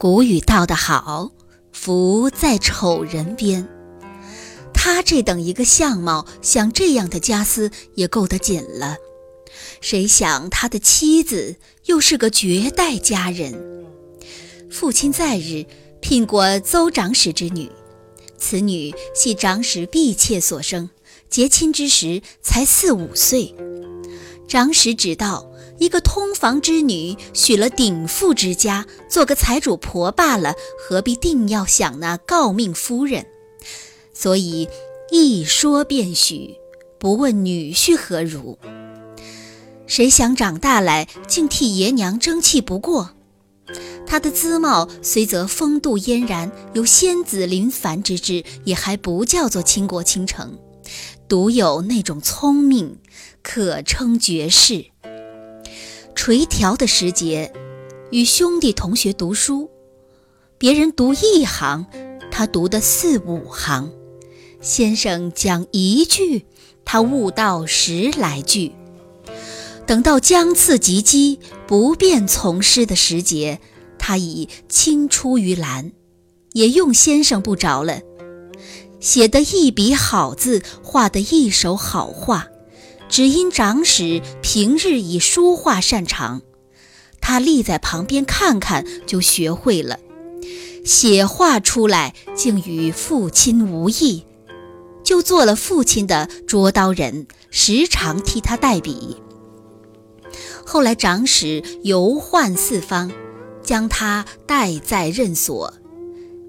古语道得好，福在丑人边。他这等一个相貌，像这样的家私也够得紧了。谁想他的妻子又是个绝代佳人。父亲在日聘过邹长史之女，此女系长史婢妾所生，结亲之时才四五岁。长史只道。一个通房之女许了鼎富之家，做个财主婆罢了，何必定要想那诰命夫人？所以一说便许，不问女婿何如。谁想长大来竟替爷娘争气不过？她的姿貌虽则风度嫣然，有仙子临凡之姿，也还不叫做倾国倾城，独有那种聪明，可称绝世。垂髫的时节，与兄弟同学读书，别人读一行，他读的四五行；先生讲一句，他悟到十来句。等到将次及笄，不便从师的时节，他已青出于蓝，也用先生不着了。写得一笔好字，画得一手好画。只因长史平日以书画擅长，他立在旁边看看就学会了，写画出来竟与父亲无异，就做了父亲的捉刀人，时常替他代笔。后来长史游宦四方，将他带在任所，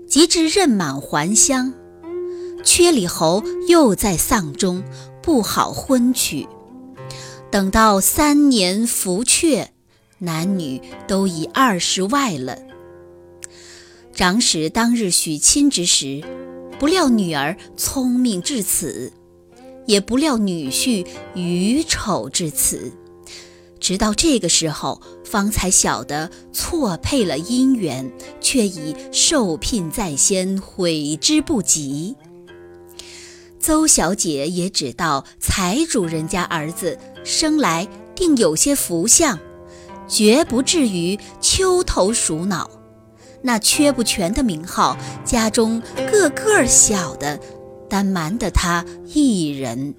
及至任满还乡，缺里侯又在丧中。不好婚娶，等到三年福阙，男女都已二十外了。长史当日许亲之时，不料女儿聪明至此，也不料女婿愚丑至此。直到这个时候，方才晓得错配了姻缘，却已受聘在先，悔之不及。邹小姐也知道财主人家儿子生来定有些福相，绝不至于丘头鼠脑。那缺不全的名号，家中个个小的，但瞒得他一人。